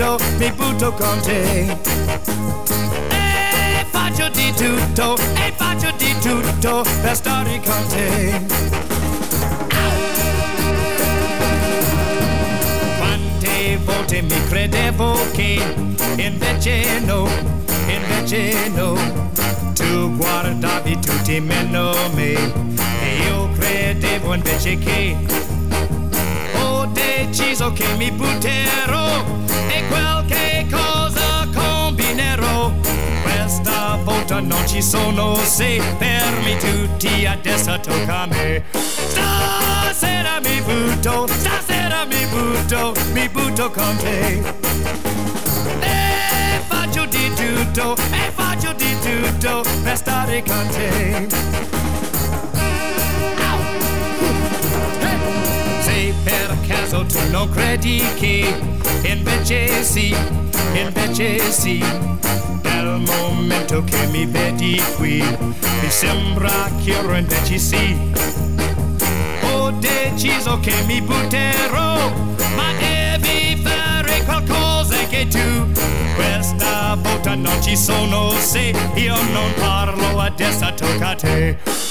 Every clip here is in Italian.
butto, mi butto con te. E faccio di tutto, e faccio di tutto per stare con te. Quante volte mi credevo che invece no, invece no, tu guardavi tutti meno me e io credevo invece che deciso che mi butterò e qualche cosa combinerò. Questa volta non ci sono se fermi tutti, adesso tocca a me. Stasera mi butto, stasera mi butto, mi butto con te. E faccio di tutto, e faccio di tutto per stare con te. Caso tu credi che invece sì, invece sì, dal momento che mi vedi qui, mi sembra chiaro invece sì. Ho deciso che mi butterò, ma devi fare qualcosa che tu. Questa volta non ci sono se io non parlo, adesso tocca a te.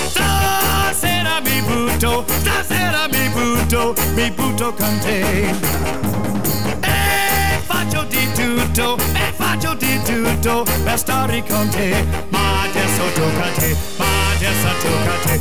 Mi butto, stasera mi butto, mi butto con te. E faccio di tutto, e faccio di tutto per stare con te. Ma adesso tocca a te, ma adesso tocca a te,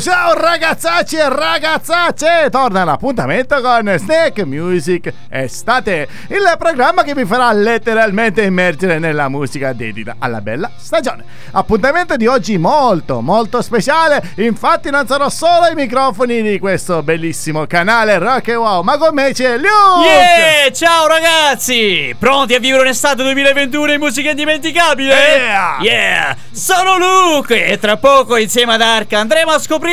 Ciao ragazzacci e ragazzacce! Torna l'appuntamento con Snake Music Estate, il programma che vi farà letteralmente immergere nella musica dedita alla bella stagione. Appuntamento di oggi molto molto speciale, infatti non sarò solo ai microfoni di questo bellissimo canale Rock e Wow, ma con me c'è Luke! Yeah! Ciao ragazzi! Pronti a vivere un'estate 2021 in musica indimenticabile? Yeah! Yeah! Sono Luke e tra poco insieme ad Arca andremo a scoprire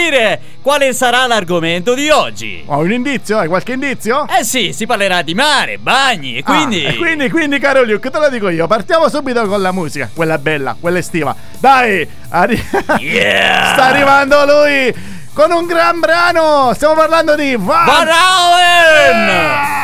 quale sarà l'argomento di oggi. Ho un indizio? Hai qualche indizio? Eh sì, si parlerà di mare, bagni e quindi... Ah, e quindi, quindi, caro Luke, te lo dico io. Partiamo subito con la musica, quella bella, quella estiva. Dai, arri- Yeah! sta arrivando lui con un gran brano. Stiamo parlando di Van, Van Halen! Ah!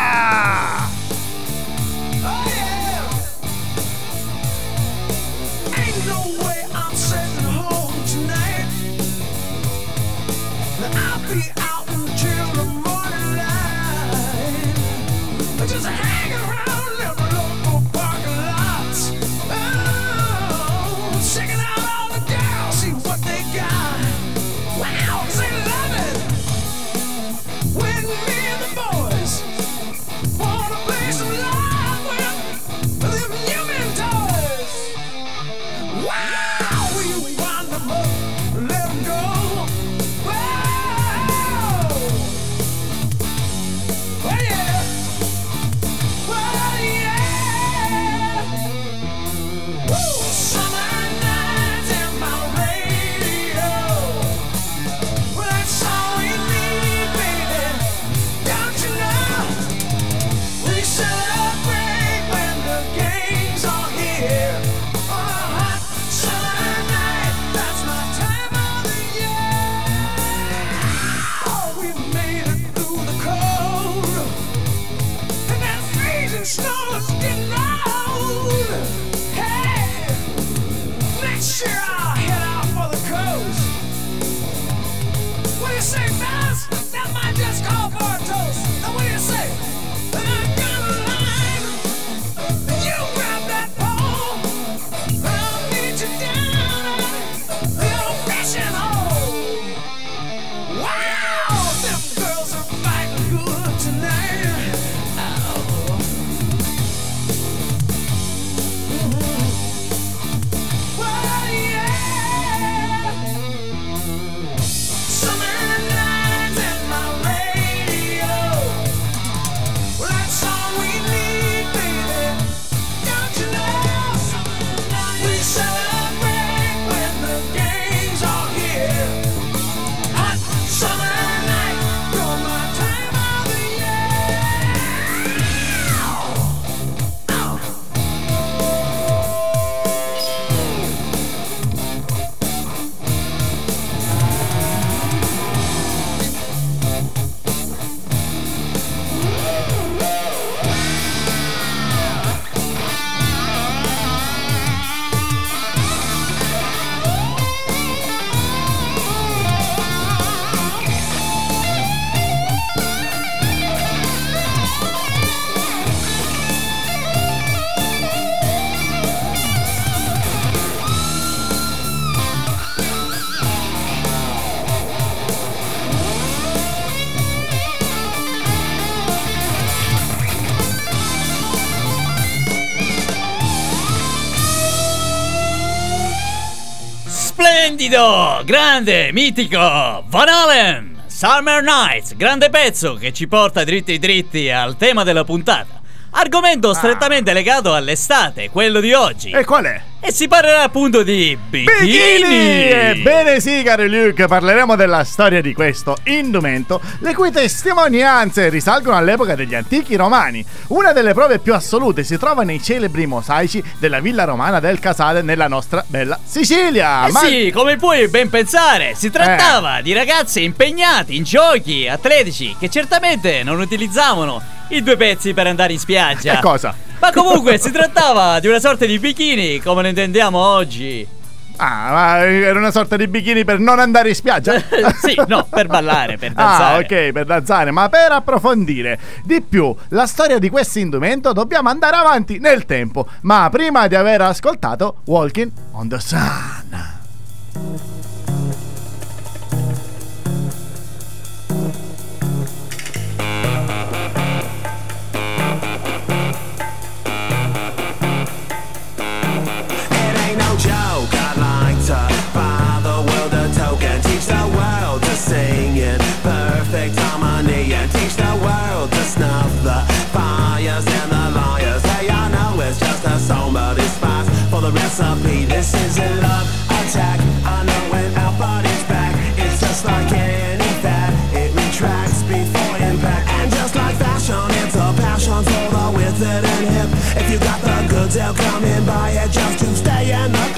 Splendido, grande, mitico, Van Halen, Summer Nights, grande pezzo che ci porta dritti dritti al tema della puntata. Argomento strettamente legato all'estate, quello di oggi. E qual è? E si parlerà appunto di bikini. Ebbene sì, caro Luke, parleremo della storia di questo indumento, le cui testimonianze risalgono all'epoca degli antichi romani. Una delle prove più assolute si trova nei celebri mosaici della villa romana del Casale nella nostra bella Sicilia. Eh sì, come puoi ben pensare, si trattava di ragazzi impegnati in giochi atletici che certamente non utilizzavano i due pezzi per andare in spiaggia. Che cosa? Ma comunque si trattava di una sorta di bikini come lo intendiamo oggi. Ah, ma era una sorta di bikini per non andare in spiaggia? sì, no, per ballare, per danzare. Ah, ok, per danzare, ma per approfondire di più la storia di questo indumento dobbiamo andare avanti nel tempo, ma prima di aver ascoltato Walking on the Sun. Recipe. This is a love attack. I know when our body's back. It's just like any fat. It retracts before impact. And just like fashion, it's a passion for the withered and hip. If you got the goods, they'll come and buy it just to stay in the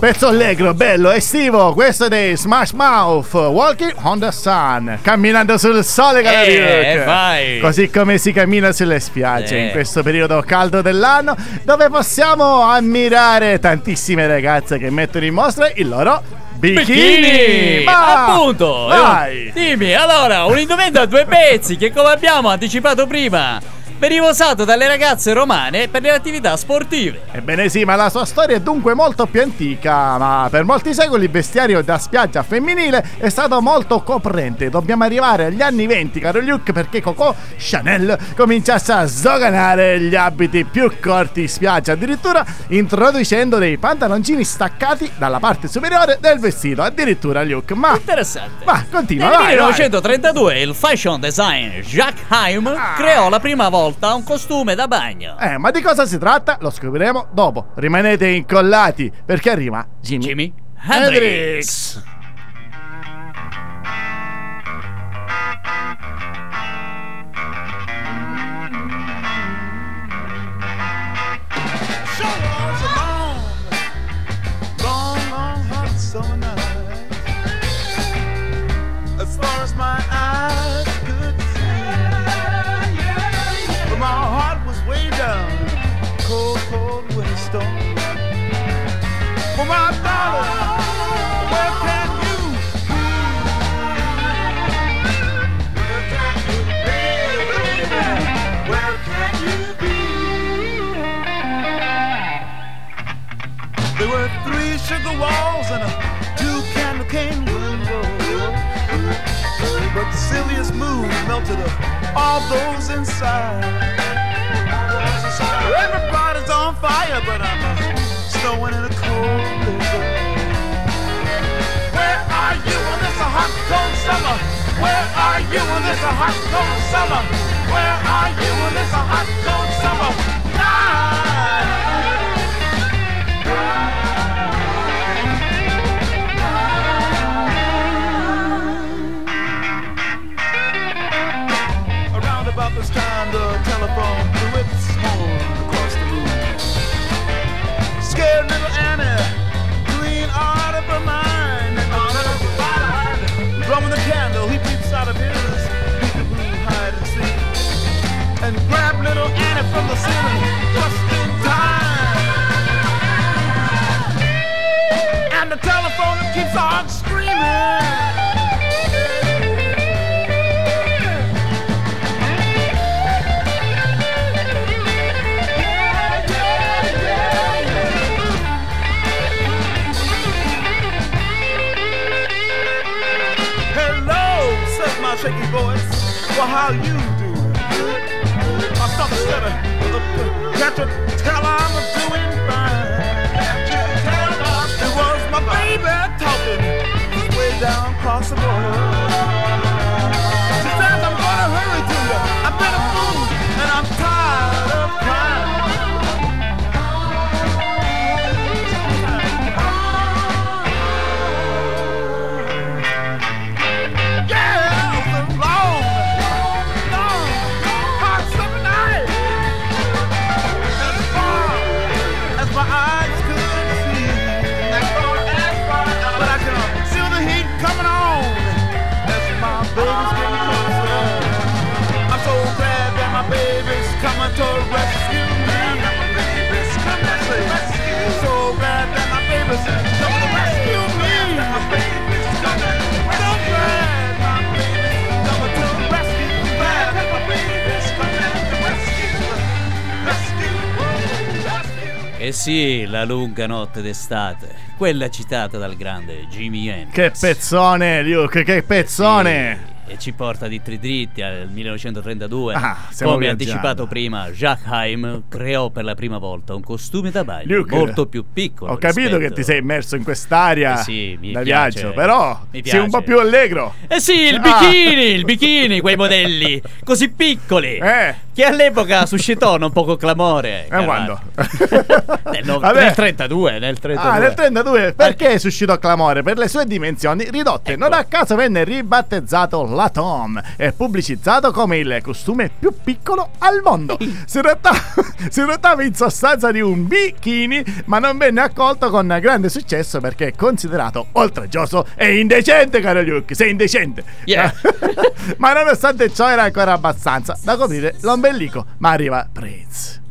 Pezzo allegro, bello, estivo, questo è dei Smash Mouth, Walking on the Sun, camminando sul sole, caro Eh, vai. Così come si cammina sulle spiagge Eh. in questo periodo caldo dell'anno, dove possiamo ammirare tantissime ragazze che mettono in mostra il loro bikini. Bikini! Ma- Appunto! Vai! Dimmi, allora, un indumento a due pezzi che come abbiamo anticipato prima veniva usato dalle ragazze romane per le attività sportive. Ebbene sì, ma la sua storia è dunque molto più antica, ma per molti secoli il vestiario da spiaggia femminile è stato molto coprente. Dobbiamo arrivare agli anni 20, caro Luke, perché Coco Chanel cominciasse a sdoganare gli abiti più corti in spiaggia, addirittura introducendo dei pantaloncini staccati dalla parte superiore del vestito, addirittura Luke. Ma, Interessante. ma continua, Nel vai, vai. 1932 il fashion designer Jacques Haim Ah. creò la prima volta un costume da bagno. Eh, ma di cosa si tratta? Lo scopriremo dopo. Rimanete incollati perché arriva Jimi, Jimi Hendrix. Hendrix. The walls and a two candle cane window. But the silliest mood melted up all those inside. Everybody's on fire, but I'm uh, snowing in a cold blizzard. Where are you in this hot, cold summer? Where are you in this hot, cold summer? Where are you in this hot, cold summer? Eh sì, la lunga notte d'estate, quella citata dal grande Jimmy Hendrix. Che pezzone, Luke, che pezzone! Sì, E ci porta dritti dritti al 1932. Ah, Come anticipato prima, Jacques Haim creò per la prima volta un costume da bagno Luke, molto più piccolo. Ho capito rispetto- che ti sei immerso in quest'aria Eh sì, da piace. viaggio, però Mi sei un po' più allegro. Eh sì, il Ah. bikini, il bikini, quei modelli così piccoli. Eh. Che all'epoca suscitò non poco clamore. caro quando? Nel, no- nel 32, nel 32. Ah, nel 32 perché suscitò clamore? Per le sue dimensioni ridotte. Ecco. Non a caso venne ribattezzato la Tom e pubblicizzato come il costume più piccolo al mondo. Si trattava, si trattava in sostanza di un bikini, ma non venne accolto con grande successo perché è considerato oltraggioso e indecente, caro Luke. Sei indecente. Yeah. ma nonostante ciò era ancora abbastanza da coprire l'ombelico. Ma arriva Prince.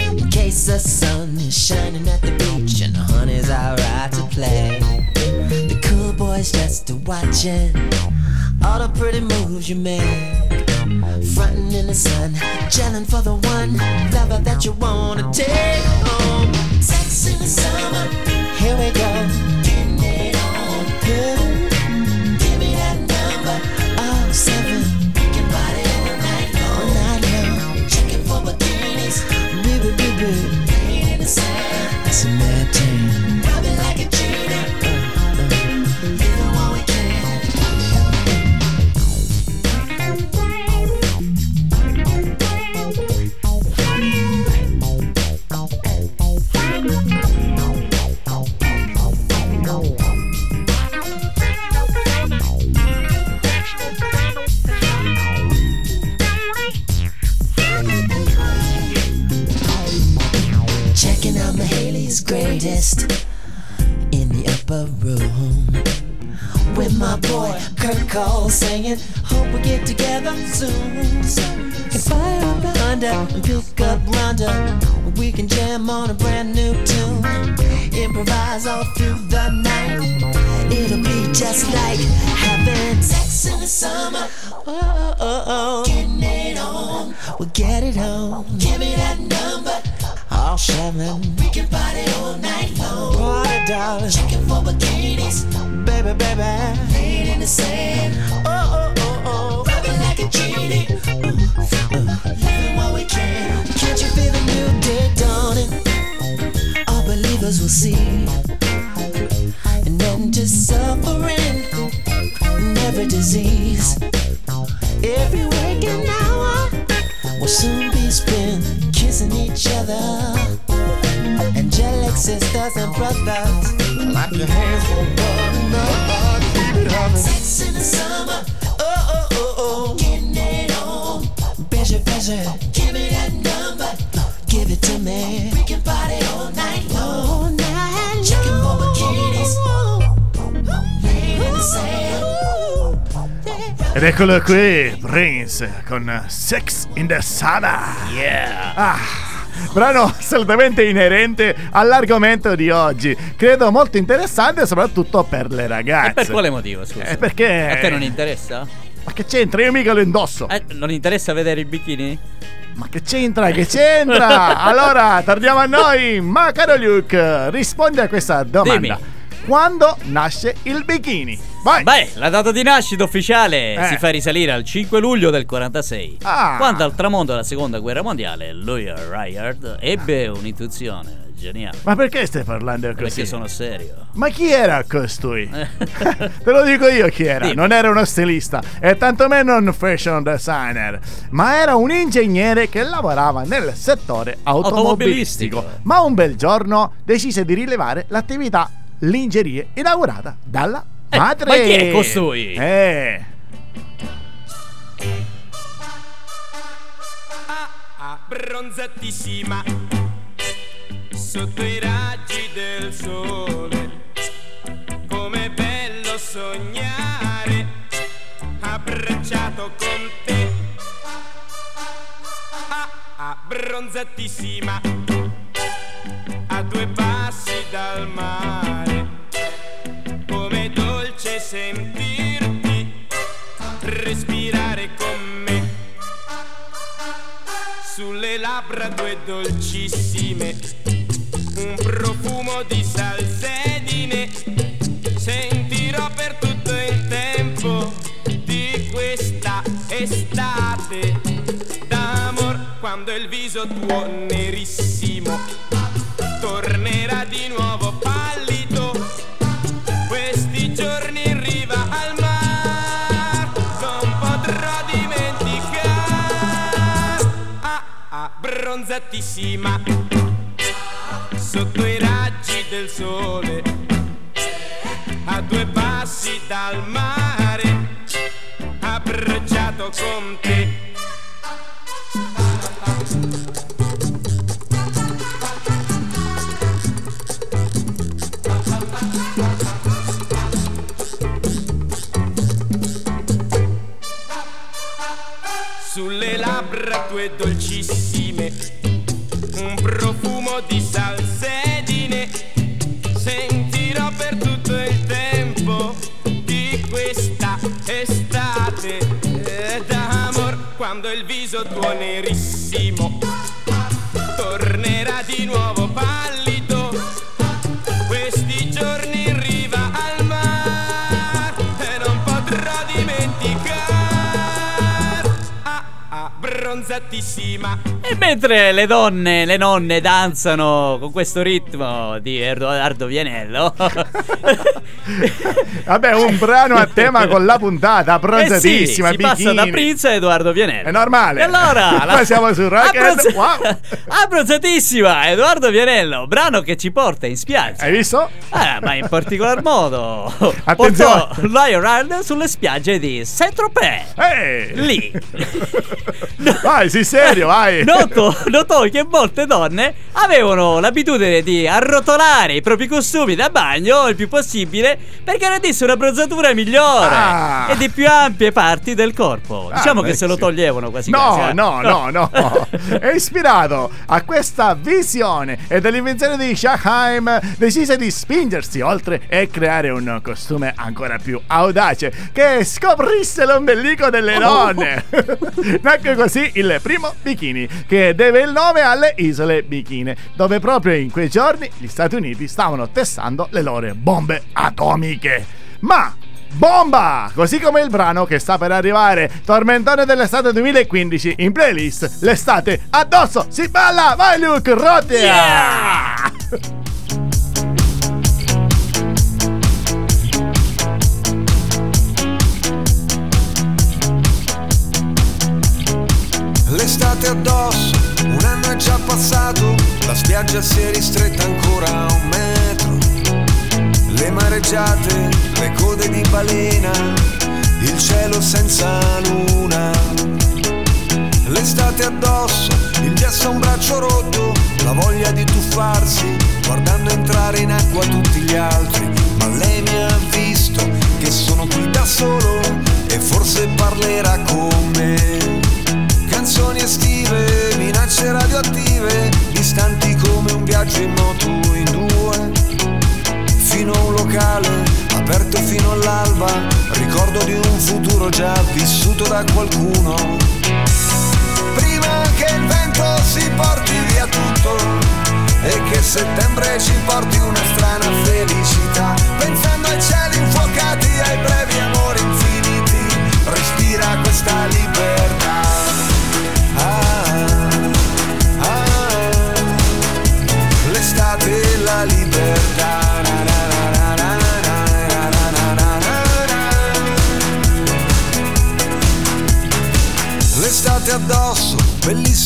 In case the sun is shining at the beach and the honey's alright to play. The cool boys just watching all the pretty moves you make. Frontin' in the sun, for the one lover that you wanna take home. Sex in the summer, here we go. Getting it on. Good. Cole singing, Hope we get together soon. And fire up behind her and pick up Rhonda. We can jam on a brand new tune. Improvise all through the night. It'll be just like having sex in the summer. Oh, oh, oh, oh. Getting it on. We'll get it on. Give me that number. All seven. We can party all night long. Party, darling. Checking for bikinis. Baby, baby. Laying in the sand. Oh, oh, oh, oh. Rubbing like a genie. Uh, uh. Living while we can. Can't you feel the new day dawning? All believers will see. An end to suffering and every disease. Every waking hour will soon be spent kissing each other. Angelic sisters and brothers, clap your hands for one another. Keep it humming. Sex in the summer, oh oh oh oh, getting it on. Busy, busy, give me that number, give it to me. We can party all night long, all night Checking for bikinis, laying in the sand. Ed eccolo qui, Prince con Sex in the Summer. Yeah. Ah, brano assolutamente inerente all'argomento di oggi. Credo molto interessante, soprattutto per le ragazze. E per quale motivo, scusa? Eh, perché- A te non interessa? Ma che c'entra? Io mica lo indosso. Eh, non interessa vedere i bikini? Ma che c'entra? Che c'entra? allora, torniamo a noi. Ma caro Luke, rispondi a questa domanda. Dimmi. Quando nasce il bikini? Vai. Beh, la data di nascita ufficiale Eh. si fa risalire al 5 luglio del 46, Ah. quando al tramonto della seconda guerra mondiale Louis Ryard ebbe un'intuizione geniale. Ma perché stai parlando così? Perché sono serio. Ma chi era costui? Te lo dico io chi era. Dimmi. Non era uno stilista e tantomeno un fashion designer, ma era un ingegnere che lavorava nel settore automobilistico. Automobilistico. Ma un bel giorno decise di rilevare l'attività lingerie inaugurata dalla Eh, madre. ma chi è costui? Eh. abbronzatissima sotto i raggi del sole. Com'è bello sognare abbracciato con te. Ah, abbronzatissima a due passi dal mare. Sentirti respirare con me. Sulle labbra due dolcissime, un profumo di salsedine, sentirò per tutto il tempo di questa estate d'amor quando il viso tuo nerissimo tornerà di nuovo abbronzatissima sotto i raggi del sole. A due passi dal mare. Abbracciato con te tuo nerissimo tornerà di nuovo pallido. Questi giorni in riva al mare e non potrò dimenticare. Ah, ah, bronzatissima. E mentre le donne, le nonne danzano con questo ritmo di Edoardo Vianello, Vabbè, un brano a tema con la puntata, eh sì, abbronzatissima, si passa da bikini. Prince a Edoardo Vianello. È normale. E allora, Poi siamo su Rock Abbronza- wow. Abbronzatissima, Edoardo Vianello, brano che ci porta in spiaggia. Hai visto? Ah, ma in particolar modo Attenzione. portò Lion Rand sulle spiagge di Saint-Tropez. Ehi! Lì. Vai, sei serio, vai. Noto, notò che molte donne avevano l'abitudine di arrotolare i propri costumi da bagno il più possibile per garantirsi una bronzatura migliore Ah. e di più ampie parti del corpo. Ah, Diciamo beh, che se lo toglievano quasi quasi. No, eh. no, no, no. È ispirato a questa visione e dall'invenzione di Shaheim decise di spingersi oltre e creare un costume ancora più audace che scoprisse l'ombelico delle donne. Nacque così il primo bikini che deve il nome alle isole Bikine, dove proprio in quei giorni gli Stati Uniti stavano testando le loro bombe atomiche. Ma Bomba! Così come il brano che sta per arrivare, Tormentone dell'estate 2015, in playlist L'estate addosso si balla! Vai Luke, rotea! L'estate addosso, un anno è già passato, la spiaggia si è ristretta ancora a un metro. Le mareggiate, le code di balena, il cielo senza luna. L'estate addosso, il gesso a un braccio rotto, la voglia di tuffarsi, guardando entrare in acqua tutti gli altri. Già vissuto da qualcuno. Prima che il vento si porti via tutto e che settembre ci porti una strana felicità, pensando ai cieli infuocati, ai brevi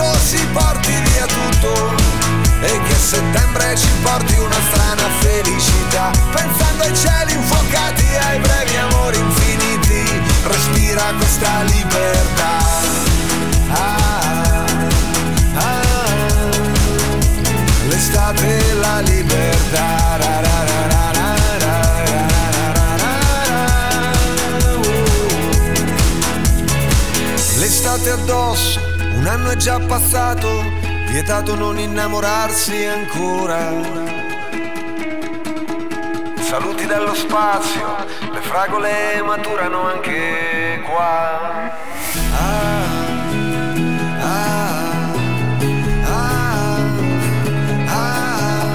Vento si porti via tutto e che settembre ci porti una strana felicità, pensando ai cieli infuocati, ai brevi amori infiniti, respira questa libertà. Un anno è già passato, vietato non innamorarsi ancora. Saluti dallo spazio, le fragole maturano anche qua. Ah, ah, ah, ah, ah,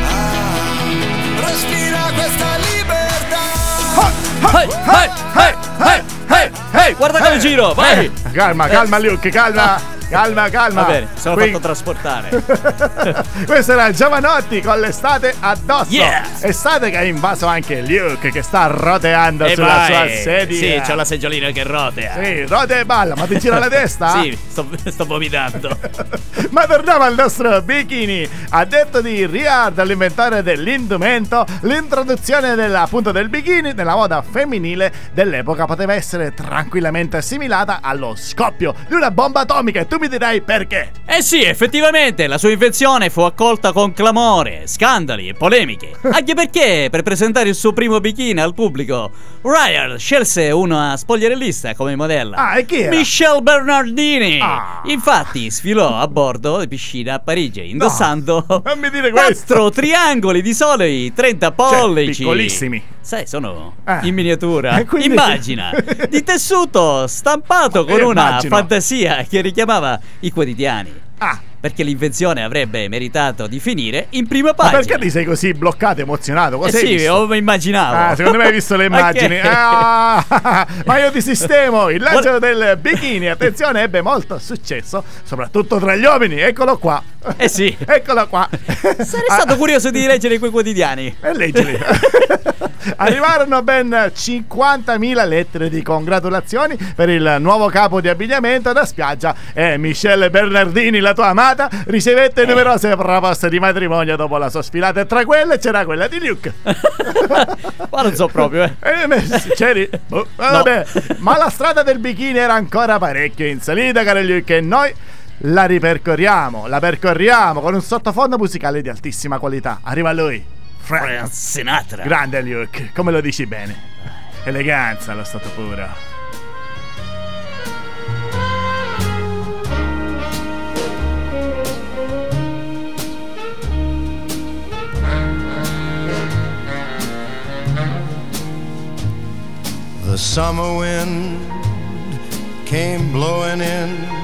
ah. Respira questa libertà. Hey, hey, hey, hey, hey, hey, guarda che giro, vai! Eh, calma, calma Luke, calma. Calma, calma. Va bene, sono Qui- fatto trasportare. Questo era Giovanotti con l'estate addosso. Yeah. Estate che ha invaso anche Luke che sta roteando E sulla vai. sua sedia. Sì, c'ho la seggiolina che rotea. Sì, rode e balla, ma ti gira la testa? Sì, sto, sto vomitando. Ma torniamo al nostro bikini. Ha detto di Riard, l'inventore dell'indumento, l'introduzione del, appunto del bikini nella moda femminile dell'epoca poteva essere tranquillamente assimilata allo scoppio di una bomba atomica. E tu mi dirai perché? Eh sì, effettivamente la sua invenzione fu accolta con clamore, scandali e polemiche. Anche perché per presentare il suo primo bikini al pubblico, Ryard scelse una spogliarellista come modella. Ah, e chi era? Michelle Bernardini. Ah. Infatti sfilò a bordo di piscina a Parigi indossando non mi dire questo. quattro triangoli di soli 30 pollici. piccolissimi. Sai, sono Eh. in miniatura. E quindi- Immagina, di tessuto stampato con Io una immagino. fantasia che richiamava i quotidiani. Ah, Perché l'invenzione avrebbe meritato di finire in prima ma pagina. perché ti sei così bloccato, emozionato? Eh Cosa hai sì, visto? oh, immaginavo. Ah, secondo me hai visto le immagini. Ok. Ah, ma io ti sistemo. Il lancio del bikini, attenzione, ebbe molto successo, soprattutto tra gli uomini. Eccolo qua. Eh sì. Eccolo qua. Sarei stato curioso di leggere quei quotidiani. E leggili. Arrivarono ben 50.000 lettere di congratulazioni per il nuovo capo di abbigliamento da spiaggia e Michelle Bernardini, la tua amata, ricevette numerose proposte di matrimonio dopo la sua sfilata e tra quelle c'era quella di Luke. Ma non so proprio, eh. Eh? Boh, eh, vabbè. Ma la strada del bikini era ancora parecchio in salita, caro Luke, e noi la ripercorriamo, la percorriamo con un sottofondo musicale di altissima qualità. Arriva lui, Frank. Frank Sinatra. Grande Luke, come lo dici bene? Eleganza allo stato puro. The summer wind came blowing in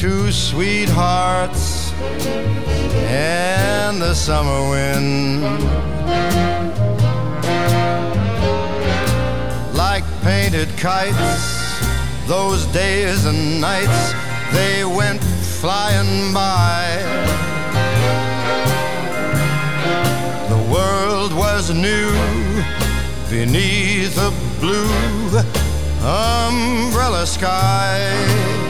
Two sweethearts and the summer wind. Like painted kites, those days and nights, they went flying by. The world was new beneath a blue umbrella sky.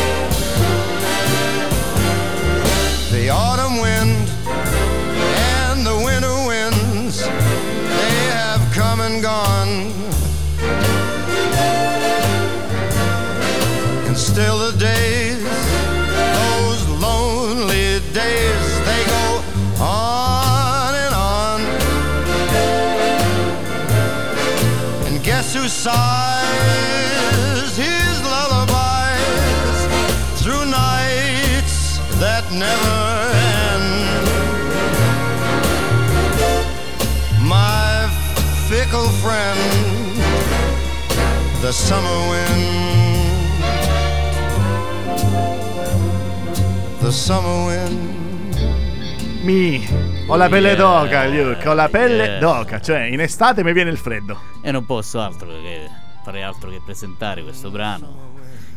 Still the days, those lonely days, they go on and on. And guess who sighs his lullabies through nights that never end? My fickle friend, the summer wind. The summer wind. Mi, ho la pelle Yeah. d'oca, Luke, ho la pelle Yeah. d'oca, cioè in estate mi viene il freddo. E non posso altro che fare altro che presentare questo brano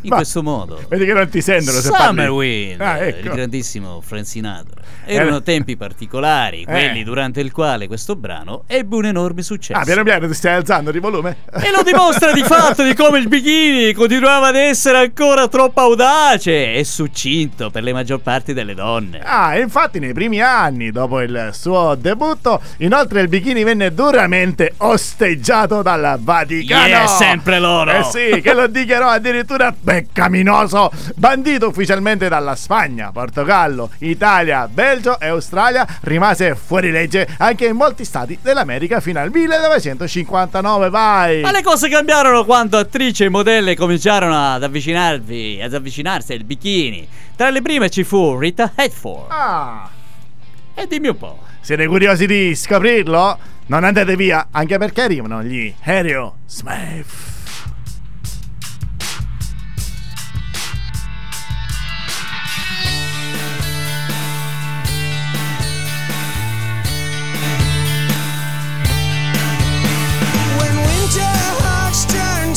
in Ma- questo modo. Vedi che non ti sentono se Summer. Wind, Ah, il ecco. grandissimo Frank Sinatra. Erano Eh. tempi particolari, quelli Eh. durante il quale questo brano ebbe un enorme successo. Ah, piano piano ti stai alzando di volume? E lo dimostra di fatto di come il bikini continuava ad essere ancora troppo audace e succinto per le maggior parte delle donne. Ah, infatti nei primi anni, dopo il suo debutto, inoltre il bikini venne duramente osteggiato dal Vaticano. Yeah, sempre loro. Eh sì, che lo dichiarò addirittura peccaminoso, bandito ufficialmente dalla Spagna, Portogallo, Italia, Belgio e Australia, rimase fuori legge anche in molti stati dell'America fino al 1959, vai! Ma le cose cambiarono quando attrici e modelle cominciarono ad avvicinarvi, ad avvicinarsi al bikini. Tra le prime ci fu Rita Hayworth. Ah, E dimmi un po'. siete curiosi di scoprirlo? Non andate via, anche perché arrivano gli Aereo Smith.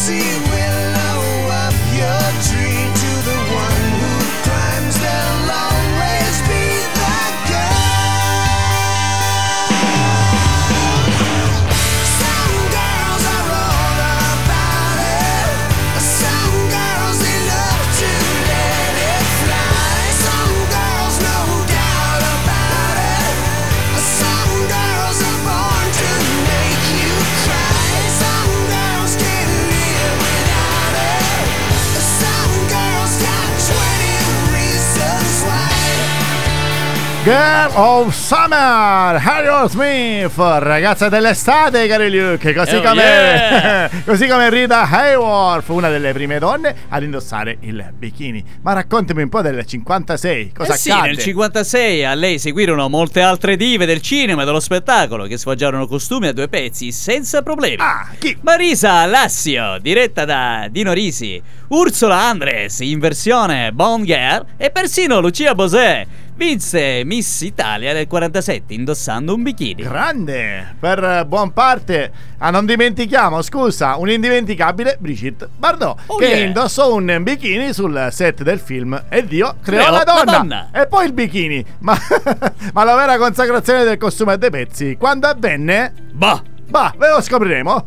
The Girl of Summer, Harry Smith, ragazza dell'estate, cari Luke, così Oh, come, yeah. così come Rita Hayworth, una delle prime donne ad indossare il bikini. Ma raccontami un po' del 56, cosa eh sì, accade? nel 56 a lei seguirono molte altre dive del cinema e dello spettacolo che sfoggiarono costumi a due pezzi senza problemi. Ah, chi? Marisa Lassio, diretta da Dino Risi, Ursula Andres in versione Bond Girl e persino Lucia Bosè vinse Miss Italia nel 47 indossando un bikini. Grande, per buon parte. Ah, non dimentichiamo, scusa, un indimenticabile Brigitte Bardot Oh, che yeah. indossò un bikini sul set del film E Dio creò Creò la donna. donna. E poi il bikini. Ma, ma la vera consacrazione del costume a dei pezzi, quando avvenne? Bah! Bah, ve lo scopriremo.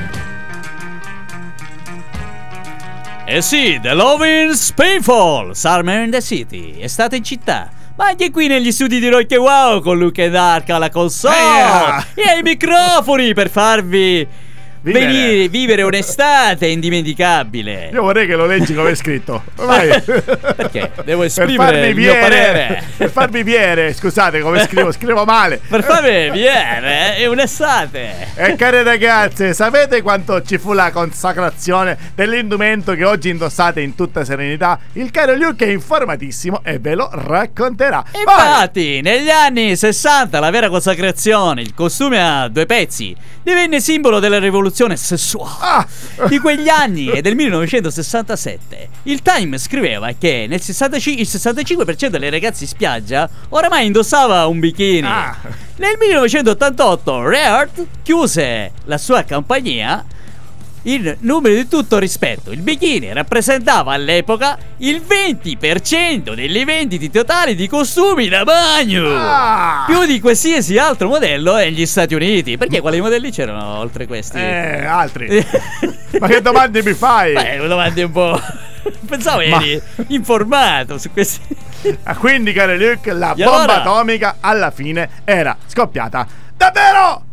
Eh sì, The Loving Spayfall, Summer in the City, estate in città. Ma anche qui negli studi di Rock Wow con Luke e Dark alla console Yeah. e ai microfoni per farvi Vivere. venire, vivere un'estate indimenticabile. Io vorrei che lo leggi come è scritto. Vai. Perché? Devo Per esprimere farmi il mio viere, parere. per farmi viere, scusate come scrivo, scrivo male. Per farmi viene, è un'estate. E care ragazze, sapete quanto ci fu la consacrazione dell'indumento che oggi indossate in tutta serenità? Il caro Luke è informatissimo e ve lo racconterà. Vai! Infatti, negli anni 60 la vera consacrazione, il costume a due pezzi, divenne simbolo della rivoluzione sessuale. Ah! Di quegli anni e del 1967, il Time scriveva che nel 65, il 65% delle ragazze in spiaggia oramai indossava un bikini. Ah. Nel 1988 Reart chiuse la sua compagnia in numero di tutto rispetto. Il bikini rappresentava all'epoca il 20% delle vendite totali di costumi da bagno. Ah. Più di qualsiasi altro modello negli Stati Uniti. Perché quali modelli c'erano oltre questi? Eh, altri. Ma che domande mi fai? Beh, domande un po'. Pensavo Ma- eri informato su questi. Ah, Quindi, caro Luke, la bomba allora? atomica alla fine era scoppiata. Davvero?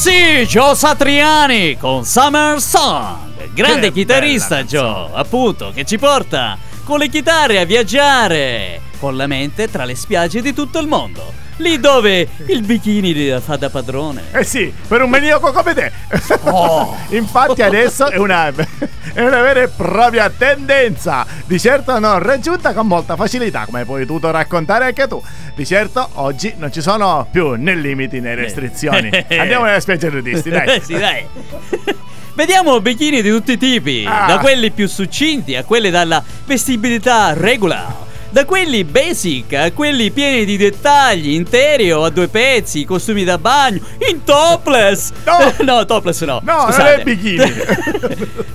Sì, Joe Satriani con Summer Song. Grande Che chitarrista Joe, appunto, che ci porta con le chitarre a viaggiare con la mente tra le spiagge di tutto il mondo. Lì dove il bikini fa da padrone. Eh sì, per un maniaco come te. Oh. Infatti adesso è una, è una vera e propria tendenza. Di certo non raggiunta con molta facilità, come hai potuto raccontare anche tu. Di certo oggi non ci sono più né limiti né restrizioni. Andiamo nelle spiagge nudisti, dai. Eh sì, dai. Vediamo bikini di tutti i tipi, Ah. da quelli più succinti a quelli dalla vestibilità regular. Da quelli basic a quelli pieni di dettagli, interi o a due pezzi, costumi da bagno, in topless. No. no, topless no. No, non scusate. è bikini.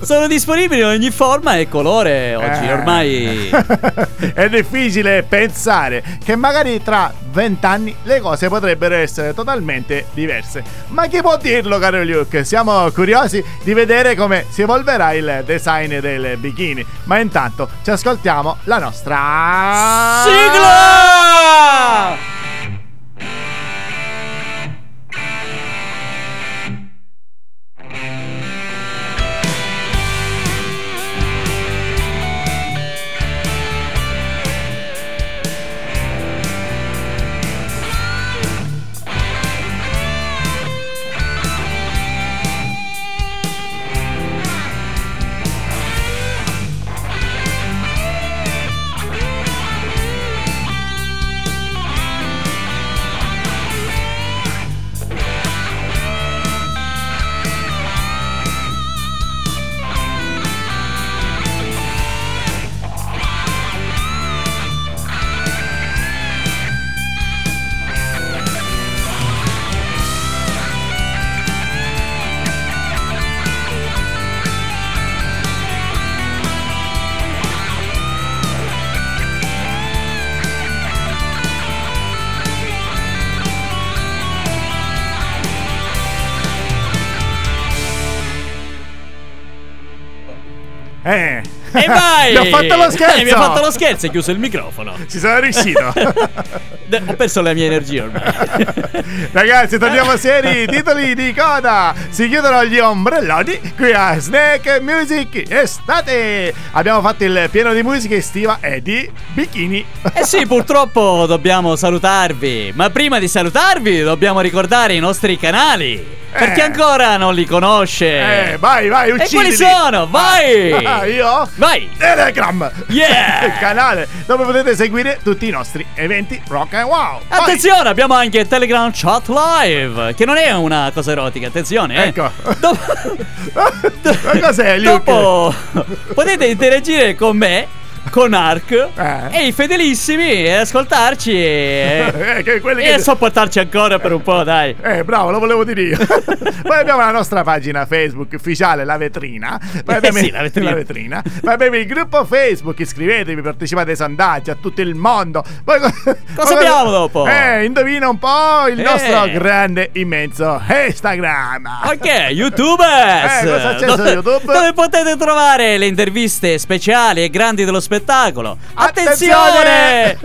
Sono disponibili in ogni forma e colore oggi, Eh. ormai. è difficile pensare che magari tra vent'anni le cose potrebbero essere totalmente diverse. Ma chi può dirlo, caro Luke? Siamo curiosi di vedere come si evolverà il design del bikini. Ma intanto ci ascoltiamo la nostra Sigla! Eh. E vai! Ti ho fatto lo scherzo! Eh, mi ha fatto lo scherzo e chiuso il microfono. Ci sono riuscito. Ho perso la mia energia ormai. Ragazzi, torniamo seri. Titoli di coda. Si chiudono gli ombrelloni qui a Snake Music Estate. Abbiamo fatto il pieno di musica estiva e di bikini. Eh sì, purtroppo dobbiamo salutarvi. Ma prima di salutarvi, dobbiamo ricordare i nostri canali. Per chi Eh. ancora non li conosce. Eh, vai, vai, E uccidili. quali sono? Vai! Ah, io? Vai! Telegram. Yeah! Il canale dove potete seguire tutti i nostri eventi rock and wow. Vai. Attenzione, abbiamo anche Telegram Chat Live, che non è una cosa erotica, attenzione. Eh. Ecco. Do- Ma cos'è, Luke? Dopo potete interagire con me, con Ark Eh. e i fedelissimi ascoltarci e, Eh, che quelli e che- sopportarci ancora per un po', dai. Eh, bravo, lo volevo dire io. Poi abbiamo la nostra pagina Facebook ufficiale, La Vetrina. Poi Eh abbiamo sì, La Vetrina. vetrina. Poi abbiamo il gruppo Facebook, iscrivetevi, partecipate ai sondaggi a tutto il mondo. Poi, Cosa abbiamo dopo? Eh, indovina un po' il Eh. nostro grande, immenso Instagram. Ok, YouTubers! Eh, cosa c'è su Dove- YouTube? Dove potete trovare le interviste speciali e grandi dello spettacolo. Attenzione!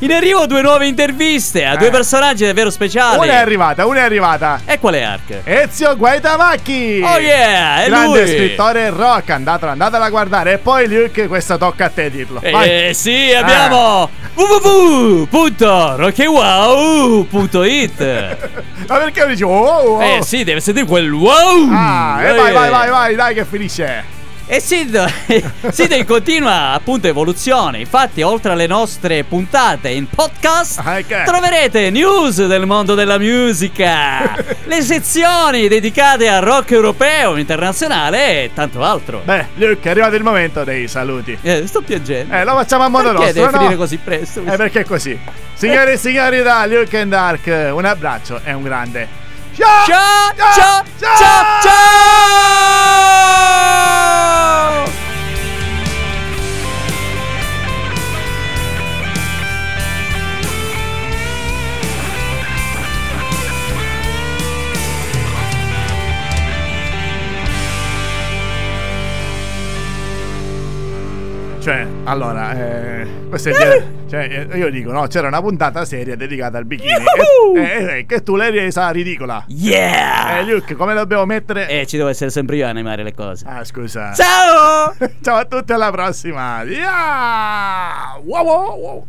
In arrivo due nuove interviste a due Eh. personaggi davvero speciali. Una è arrivata, una è arrivata. E qual è Ark? Ezio Guaitavacchi! Oh yeah, è Grande lui! scrittore rock, andatelo, andatelo a guardare. E poi Luke, questo tocca a te dirlo. Vai. Eh sì, abbiamo www.rockywow.it Ma perché dici? Oh, oh, oh. Eh sì, deve sentire quel wow! Ah, e Eh. vai, vai, vai, vai, dai che finisce. E sito, sito in continua appunto evoluzione. Infatti, oltre alle nostre puntate in podcast, Ah, ok. troverete news del mondo della musica, le sezioni dedicate al rock europeo, internazionale e tanto altro. Beh, Luke, è arrivato il momento dei saluti. Eh, sto piangendo. Eh, lo facciamo a modo Perché nostro, deve no? finire così presto? Eh, perché è così. Signori e signori da Luke and Dark, un abbraccio e un grande ciao! Ciao, ciao, ciao, ciao! Cioè, Allora, eh, questo è il- cioè, eh, io dico, no, c'era una puntata seria dedicata al bikini. E, e- e che tu l'hai resa ridicola. Yeah! Eh, Luke, come dobbiamo mettere? Eh, ci devo essere sempre io a animare le cose. Ah, scusa. Ciao! Ciao a tutti, alla prossima. Yeah! Wow, wow, wow.